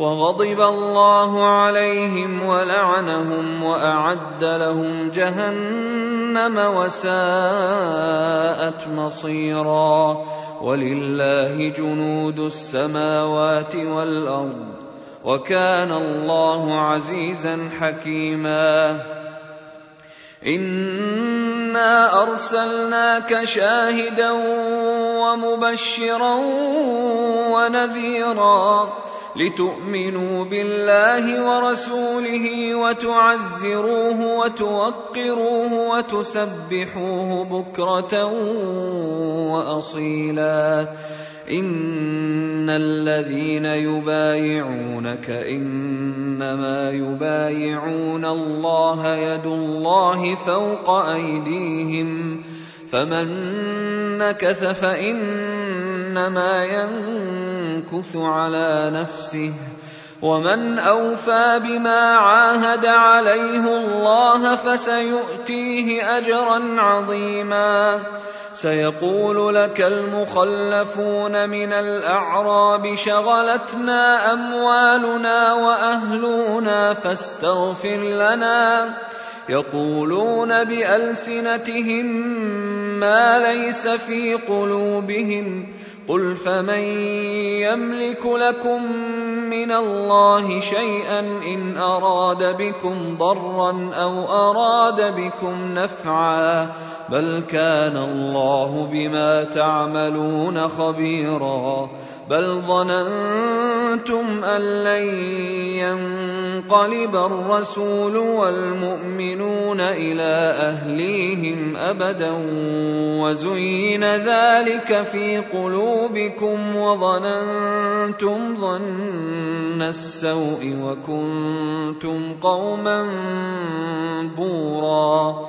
وغضب الله عليهم ولعنهم وأعد لهم جهنم وساءت مصيرا. ولله جنود السماوات والأرض وكان الله عزيزا حكيما. إنا أرسلناك شاهدا ومبشرا ونذيرا. لتؤمنوا بالله ورسوله وتعزروه وتوقروه وتسبحوه بكرة وأصيلا. إن الذين يبايعونك إنما يبايعون الله يد الله فوق أيديهم فمن نكث فإنما ينكث على نفسه. ومن أوفى بما عاهد عليه الله فسيؤتيه أجرا عظيما. سيقول لك المخلفون من الأعراب شغلتنا أموالنا وأهلنا فاستغفر لنا. يقولون بألسنتهم ما ليس في قلوبهم. قل فمن يملك لكم من الله شيئا ان اراد بكم ضرا أو اراد بكم نفعا بل كان الله بما تعملون خبيرا بل ظننتم ان لن ينقلب الرسول والمؤمنون إلى أهليهم أبدا وزين ذلك في قلوبكم وظننتم ظن السوء وكنتم قوما بورا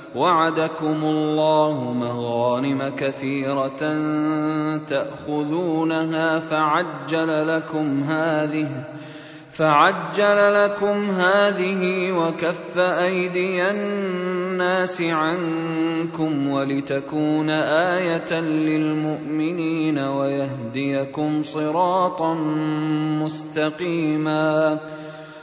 وعدكم الله مغانم كثيرة تأخذونها فعجل لكم هذه فعجل لكم هذه وكف أيدي الناس عنكم ولتكون آية للمؤمنين ويهديكم صراطا مستقيما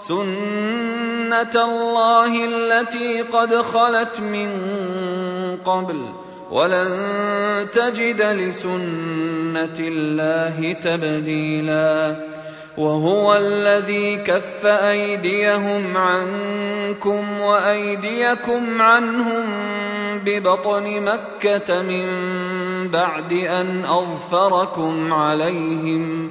سنه الله التي قد خلت من قبل ولن تجد لسنه الله تبديلا وهو الذي كف ايديهم عنكم وايديكم عنهم ببطن مكه من بعد ان اظفركم عليهم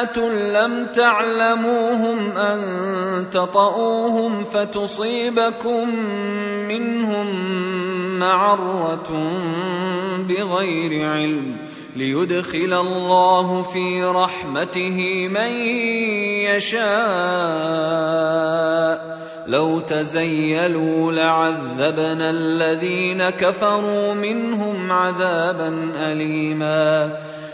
مؤمنات لم تعلموهم أن تطئوهم فتصيبكم منهم معره بغير علم ليدخل الله في رحمته من يشاء. لو تزيلوا لعذبنا الذين كفروا منهم عذابا اليما.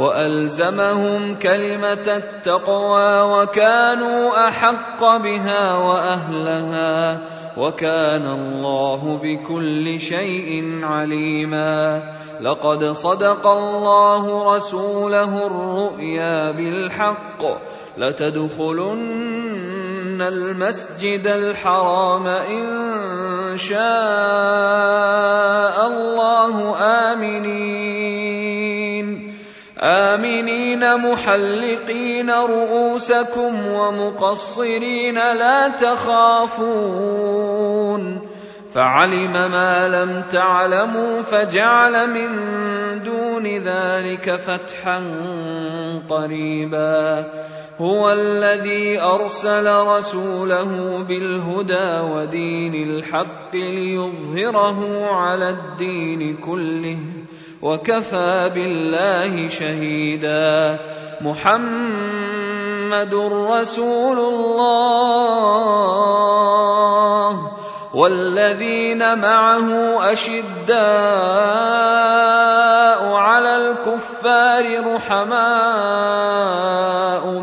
وألزمهم كلمة التقوى وكانوا أحق بها وأهلها وكان الله بكل شيء عليما لقد صدق الله رسوله الرؤيا بالحق لتدخلن المسجد الحرام إن شاء الله آمنين آمنين محلقين رؤوسكم ومقصرين لا تخافون فعلم ما لم تعلموا فجعل من دون ذلك فتحا قريبا هو الذي أرسل رسوله بالهدى ودين الحق ليظهره على الدين كله وكفى بالله شهيدا. محمد رسول الله. والذين معه أشداء على الكفار رحماء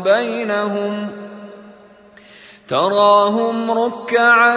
بينهم. تراهم ركعا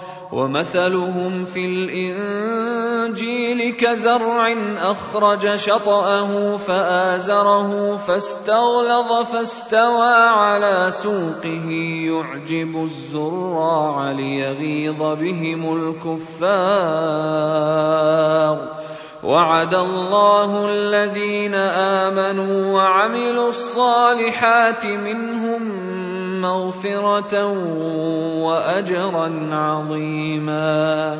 ومثلهم في الإنجيل كزرع أخرج شطأه فآزره فاستغلظ فاستوى على سوقه يعجب الزراع ليغيظ بهم الكفار. وعد الله الذين آمنوا وعملوا الصالحات منهم مغفرة وأجرا عظيما